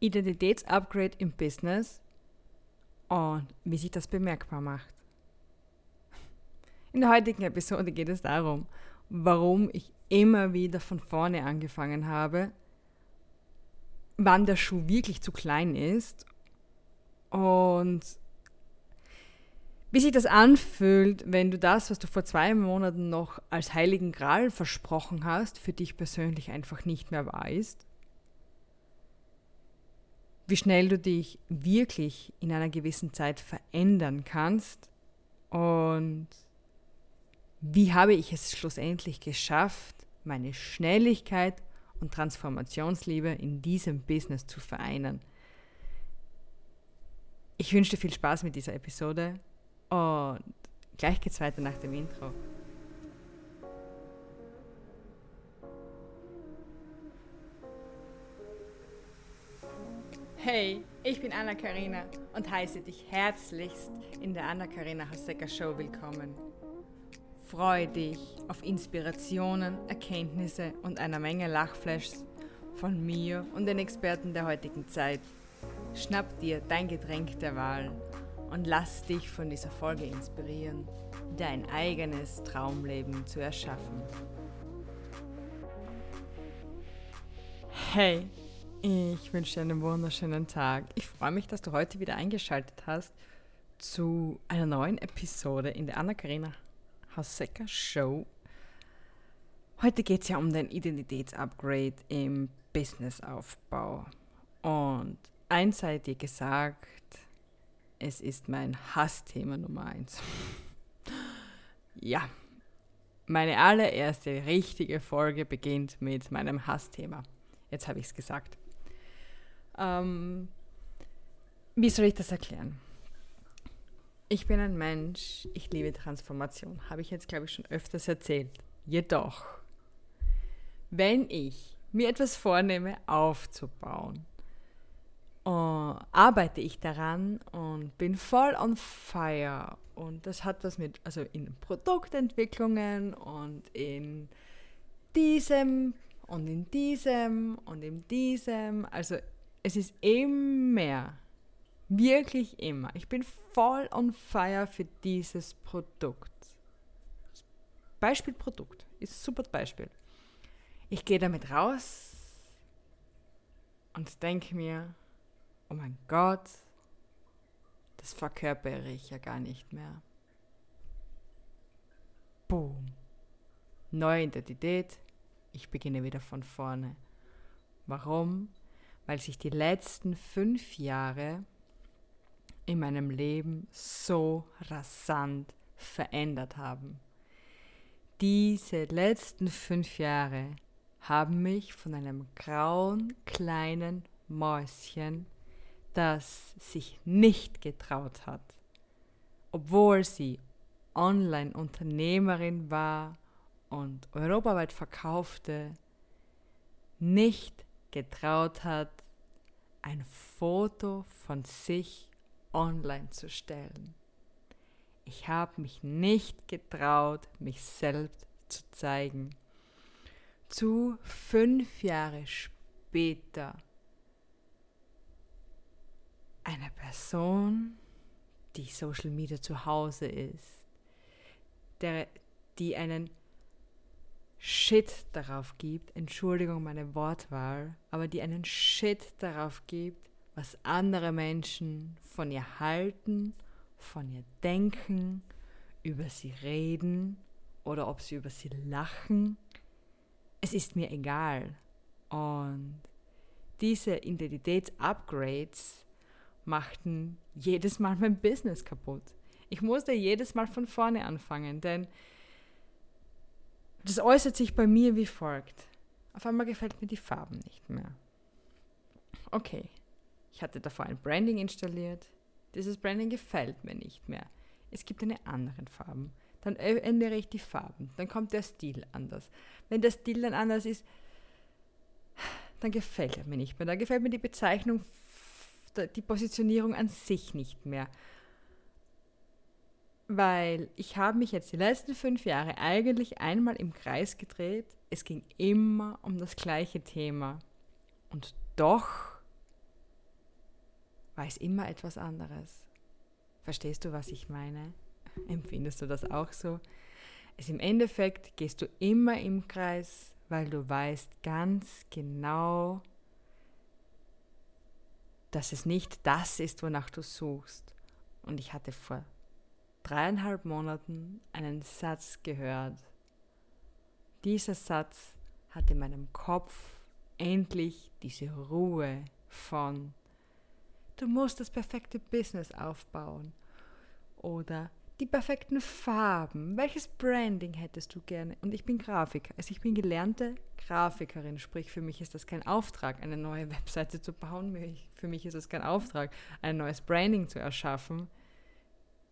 Identitätsupgrade im Business und wie sich das bemerkbar macht. In der heutigen Episode geht es darum, warum ich immer wieder von vorne angefangen habe, wann der Schuh wirklich zu klein ist und wie sich das anfühlt, wenn du das, was du vor zwei Monaten noch als heiligen Gral versprochen hast, für dich persönlich einfach nicht mehr weißt. Wie schnell du dich wirklich in einer gewissen Zeit verändern kannst und wie habe ich es schlussendlich geschafft, meine Schnelligkeit und Transformationsliebe in diesem Business zu vereinen. Ich wünsche dir viel Spaß mit dieser Episode und gleich geht's weiter nach dem Intro. Hey, ich bin Anna Karina und heiße dich herzlichst in der Anna Karina Haseka Show willkommen. Freue dich auf Inspirationen, Erkenntnisse und einer Menge Lachflashs von mir und den Experten der heutigen Zeit. Schnapp dir dein Getränk der Wahl und lass dich von dieser Folge inspirieren, dein eigenes Traumleben zu erschaffen. Hey, ich wünsche dir einen wunderschönen Tag. Ich freue mich, dass du heute wieder eingeschaltet hast zu einer neuen Episode in der Anna-Karina Haseka Show. Heute geht es ja um den Identitätsupgrade im Businessaufbau. Und eins sei dir gesagt, es ist mein Hassthema Nummer eins. ja, meine allererste richtige Folge beginnt mit meinem Hassthema. Jetzt habe ich es gesagt. Ähm, wie soll ich das erklären? Ich bin ein Mensch, ich liebe Transformation. Habe ich jetzt, glaube ich, schon öfters erzählt. Jedoch, wenn ich mir etwas vornehme aufzubauen, uh, arbeite ich daran und bin voll on fire. Und das hat was mit, also in Produktentwicklungen und in diesem und in diesem und in diesem. Also es ist immer Wirklich immer. Ich bin voll on fire für dieses Produkt. Beispiel Produkt. Ist ein super Beispiel. Ich gehe damit raus und denke mir, oh mein Gott, das verkörpere ich ja gar nicht mehr. Boom. Neue Identität. Ich beginne wieder von vorne. Warum? Weil sich die letzten fünf Jahre in meinem Leben so rasant verändert haben. Diese letzten fünf Jahre haben mich von einem grauen kleinen Mäuschen, das sich nicht getraut hat, obwohl sie Online-Unternehmerin war und europaweit verkaufte, nicht getraut hat, ein Foto von sich online zu stellen. Ich habe mich nicht getraut, mich selbst zu zeigen. Zu fünf Jahre später eine Person, die Social Media zu Hause ist, der, die einen Shit darauf gibt, Entschuldigung meine Wortwahl, aber die einen Shit darauf gibt, was andere Menschen von ihr halten, von ihr denken, über sie reden oder ob sie über sie lachen. Es ist mir egal. Und diese Identitätsupgrades machten jedes Mal mein Business kaputt. Ich musste jedes Mal von vorne anfangen, denn das äußert sich bei mir wie folgt. Auf einmal gefällt mir die Farben nicht mehr. Okay, ich hatte davor ein Branding installiert. Dieses Branding gefällt mir nicht mehr. Es gibt eine anderen Farben. Dann ändere ich die Farben. Dann kommt der Stil anders. Wenn der Stil dann anders ist, dann gefällt er mir nicht mehr. Dann gefällt mir die Bezeichnung, die Positionierung an sich nicht mehr. Weil ich habe mich jetzt die letzten fünf Jahre eigentlich einmal im Kreis gedreht. Es ging immer um das gleiche Thema. Und doch weiß immer etwas anderes. Verstehst du, was ich meine? Empfindest du das auch so? Es im Endeffekt gehst du immer im Kreis, weil du weißt ganz genau, dass es nicht das ist, wonach du suchst. Und ich hatte vor dreieinhalb Monaten einen Satz gehört. Dieser Satz hat in meinem Kopf endlich diese Ruhe von, du musst das perfekte Business aufbauen oder die perfekten Farben, welches Branding hättest du gerne? Und ich bin Grafiker, also ich bin gelernte Grafikerin, sprich für mich ist das kein Auftrag, eine neue Webseite zu bauen, für mich ist es kein Auftrag, ein neues Branding zu erschaffen.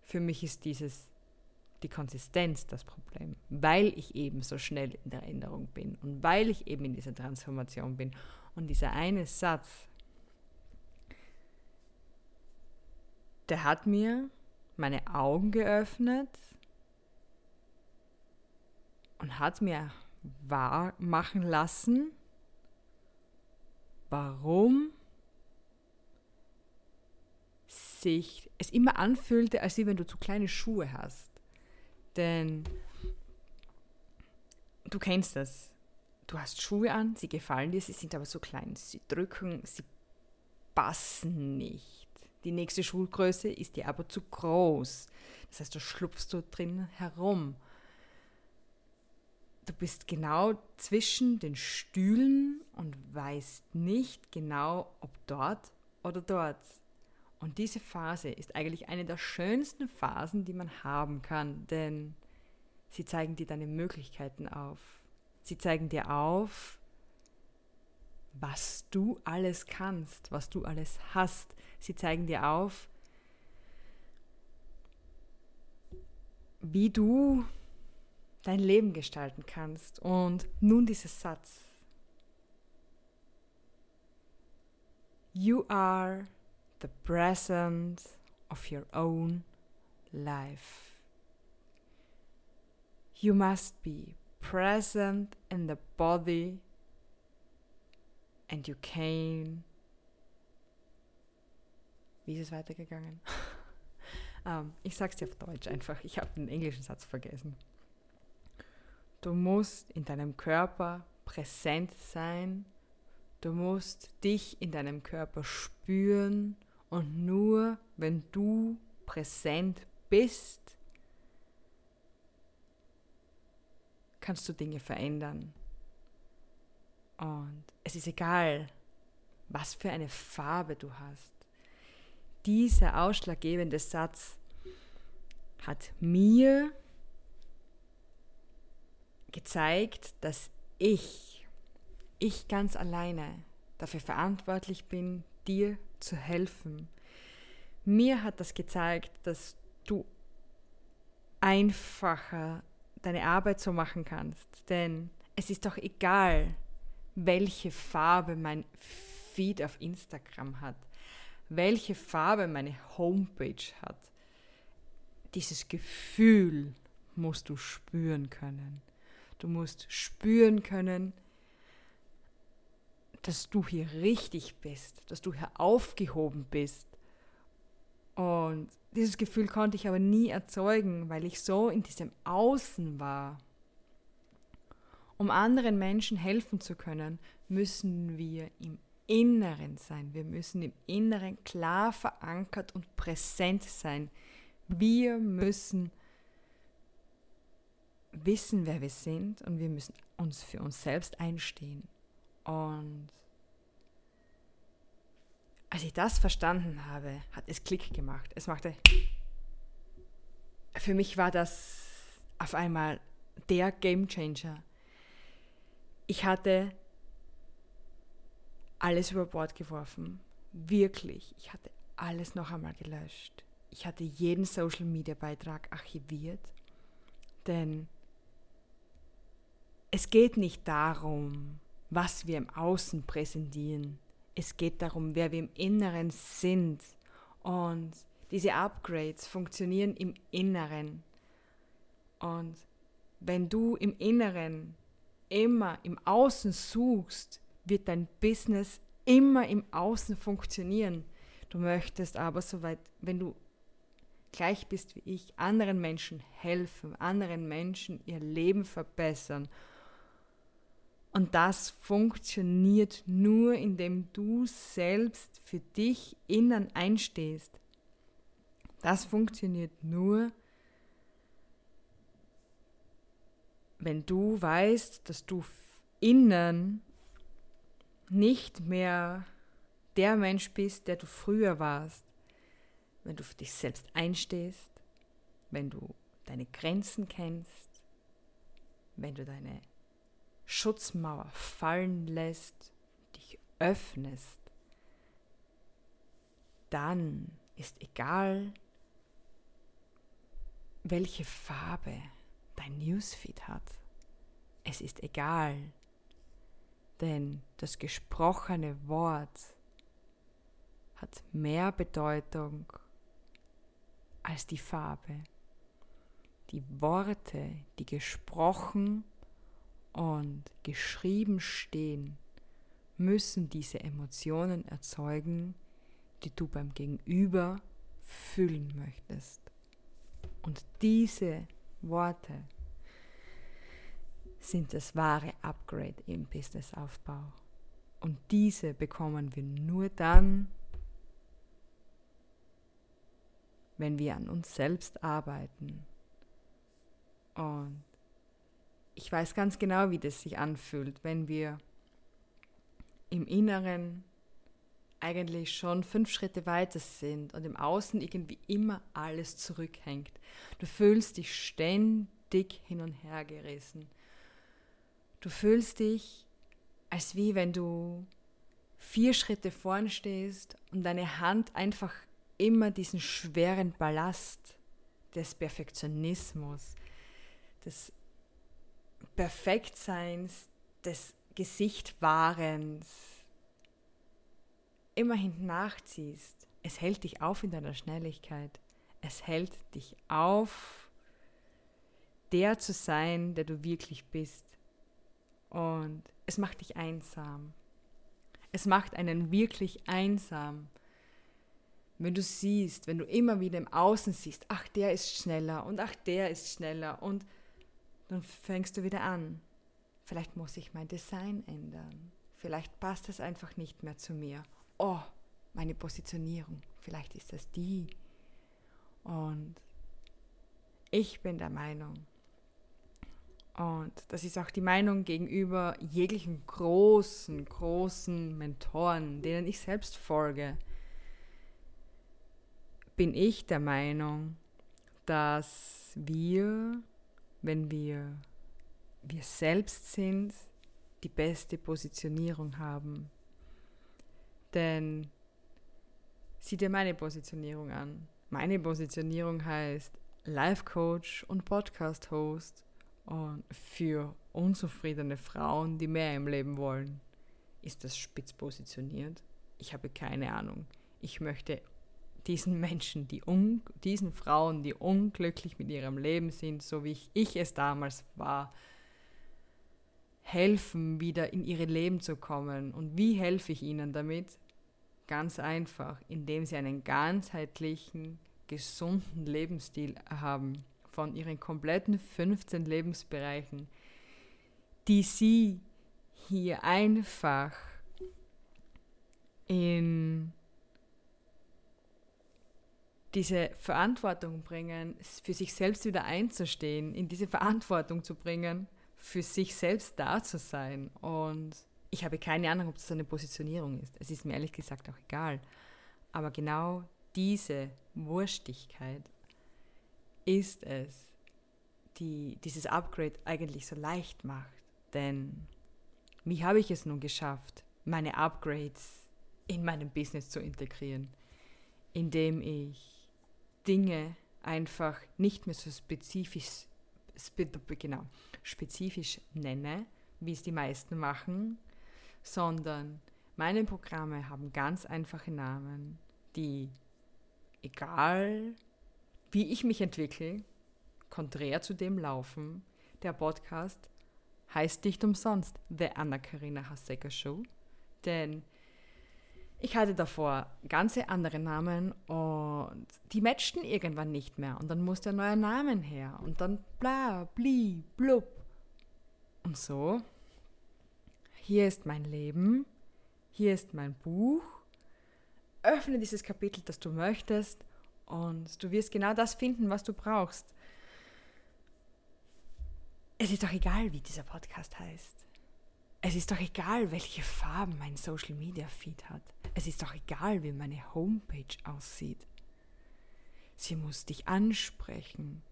Für mich ist dieses die Konsistenz das Problem, weil ich eben so schnell in der Änderung bin und weil ich eben in dieser Transformation bin. Und dieser eine Satz, der hat mir meine Augen geöffnet und hat mir wahr machen lassen, warum sich es immer anfühlte, als wenn du zu kleine Schuhe hast. Denn du kennst das. Du hast Schuhe an, sie gefallen dir, sie sind aber so klein. Sie drücken, sie passen nicht. Die nächste Schuhgröße ist dir aber zu groß. Das heißt, du schlupfst du drin herum. Du bist genau zwischen den Stühlen und weißt nicht genau, ob dort oder dort. Und diese Phase ist eigentlich eine der schönsten Phasen, die man haben kann, denn sie zeigen dir deine Möglichkeiten auf. Sie zeigen dir auf, was du alles kannst, was du alles hast. Sie zeigen dir auf, wie du dein Leben gestalten kannst. Und nun dieser Satz. You are the present of your own life. You must be present in the body and you can. Wie ist es weitergegangen? um, ähm, ich sag's dir auf Deutsch einfach. Ich habe den englischen Satz vergessen. Du musst in deinem Körper präsent sein. Du musst dich in deinem Körper spüren und nur wenn du präsent bist, kannst du Dinge verändern. Und es ist egal, was für eine Farbe du hast. Dieser ausschlaggebende Satz hat mir gezeigt, dass ich, ich ganz alleine dafür verantwortlich bin, dir zu helfen. Mir hat das gezeigt, dass du einfacher deine Arbeit so machen kannst. Denn es ist doch egal, welche Farbe mein Feed auf Instagram hat, welche Farbe meine Homepage hat. Dieses Gefühl musst du spüren können. Du musst spüren können, dass du hier richtig bist, dass du hier aufgehoben bist. Und dieses Gefühl konnte ich aber nie erzeugen, weil ich so in diesem Außen war. Um anderen Menschen helfen zu können, müssen wir im Inneren sein. Wir müssen im Inneren klar verankert und präsent sein. Wir müssen wissen, wer wir sind und wir müssen uns für uns selbst einstehen. Und als ich das verstanden habe, hat es Klick gemacht. Es machte. Für mich war das auf einmal der Game Changer. Ich hatte alles über Bord geworfen. Wirklich. Ich hatte alles noch einmal gelöscht. Ich hatte jeden Social Media Beitrag archiviert. Denn es geht nicht darum, was wir im Außen präsentieren. Es geht darum, wer wir im Inneren sind. Und diese Upgrades funktionieren im Inneren. Und wenn du im Inneren immer im Außen suchst, wird dein Business immer im Außen funktionieren. Du möchtest aber soweit, wenn du gleich bist wie ich, anderen Menschen helfen, anderen Menschen ihr Leben verbessern. Und das funktioniert nur, indem du selbst für dich innen einstehst. Das funktioniert nur, wenn du weißt, dass du innen nicht mehr der Mensch bist, der du früher warst, wenn du für dich selbst einstehst, wenn du deine Grenzen kennst, wenn du deine Schutzmauer fallen lässt, dich öffnest, dann ist egal, welche Farbe dein Newsfeed hat. Es ist egal, denn das gesprochene Wort hat mehr Bedeutung als die Farbe. Die Worte, die gesprochen und geschrieben stehen, müssen diese Emotionen erzeugen, die du beim Gegenüber fühlen möchtest. Und diese Worte sind das wahre Upgrade im Businessaufbau. Und diese bekommen wir nur dann, wenn wir an uns selbst arbeiten. Und ich weiß ganz genau, wie das sich anfühlt, wenn wir im Inneren eigentlich schon fünf Schritte weiter sind und im Außen irgendwie immer alles zurückhängt. Du fühlst dich ständig hin und her gerissen. Du fühlst dich, als wie wenn du vier Schritte vorn stehst und deine Hand einfach immer diesen schweren Ballast des Perfektionismus, des Perfektseins, des Gesichtwahrens immer hinten nachziehst. Es hält dich auf in deiner Schnelligkeit. Es hält dich auf, der zu sein, der du wirklich bist. Und es macht dich einsam. Es macht einen wirklich einsam. Wenn du siehst, wenn du immer wieder im Außen siehst, ach, der ist schneller und ach, der ist schneller und dann fängst du wieder an. Vielleicht muss ich mein Design ändern. Vielleicht passt es einfach nicht mehr zu mir. Oh, meine Positionierung. Vielleicht ist das die. Und ich bin der Meinung, und das ist auch die Meinung gegenüber jeglichen großen, großen Mentoren, denen ich selbst folge, bin ich der Meinung, dass wir, wenn wir wir selbst sind, die beste Positionierung haben. Denn sieh dir meine Positionierung an. Meine Positionierung heißt Life Coach und Podcast Host und für unzufriedene Frauen, die mehr im Leben wollen, ist das spitz positioniert? Ich habe keine Ahnung. Ich möchte diesen Menschen, die diesen Frauen, die unglücklich mit ihrem Leben sind, so wie ich, ich es damals war, helfen, wieder in ihre Leben zu kommen. Und wie helfe ich ihnen damit? Ganz einfach, indem sie einen ganzheitlichen, gesunden Lebensstil haben von ihren kompletten 15 Lebensbereichen, die sie hier einfach in diese Verantwortung bringen, für sich selbst wieder einzustehen, in diese Verantwortung zu bringen, für sich selbst da zu sein. Und ich habe keine Ahnung, ob das eine Positionierung ist. Es ist mir ehrlich gesagt auch egal. Aber genau diese Wurstigkeit ist es, die dieses Upgrade eigentlich so leicht macht. Denn wie habe ich es nun geschafft, meine Upgrades in meinem Business zu integrieren, indem ich Dinge einfach nicht mehr so spezifisch, genau, spezifisch nenne, wie es die meisten machen, sondern meine Programme haben ganz einfache Namen, die egal wie ich mich entwickle, konträr zu dem laufen. Der Podcast heißt nicht umsonst The Anna-Karina Hassecker Show, denn Ich hatte davor ganze andere Namen und die matchten irgendwann nicht mehr. Und dann musste ein neuer Namen her. Und dann bla, bli, blub. Und so, hier ist mein Leben, hier ist mein Buch. Öffne dieses Kapitel, das du möchtest. Und du wirst genau das finden, was du brauchst. Es ist doch egal, wie dieser Podcast heißt. Es ist doch egal, welche Farben mein Social Media Feed hat. Es ist doch egal, wie meine Homepage aussieht. Sie muss dich ansprechen.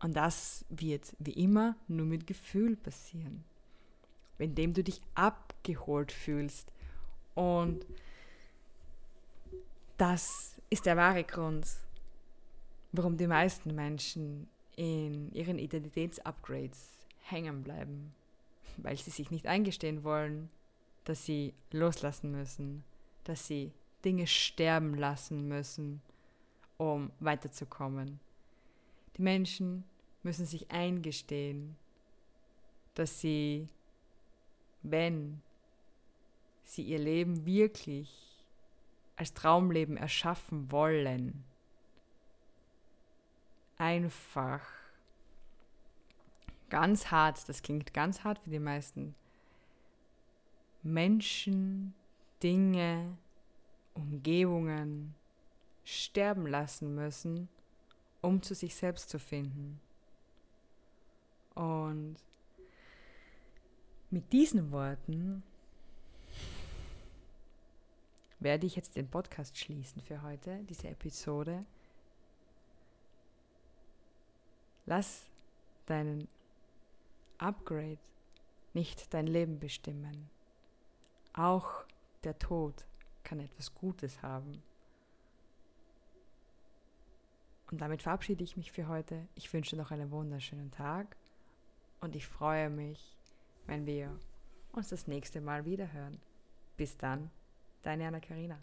Und das wird wie immer nur mit Gefühl passieren. Indem du dich abgeholt fühlst. Und das ist der wahre Grund, warum die meisten Menschen in ihren Identitätsupgrades hängen bleiben weil sie sich nicht eingestehen wollen, dass sie loslassen müssen, dass sie Dinge sterben lassen müssen, um weiterzukommen. Die Menschen müssen sich eingestehen, dass sie, wenn sie ihr Leben wirklich als Traumleben erschaffen wollen, einfach ganz hart, das klingt ganz hart für die meisten, Menschen, Dinge, Umgebungen sterben lassen müssen, um zu sich selbst zu finden. Und mit diesen Worten werde ich jetzt den Podcast schließen für heute, diese Episode. Lass deinen Upgrade nicht dein Leben bestimmen. Auch der Tod kann etwas Gutes haben. Und damit verabschiede ich mich für heute. Ich wünsche noch einen wunderschönen Tag und ich freue mich, wenn wir uns das nächste Mal wieder hören. Bis dann, deine Anna Karina.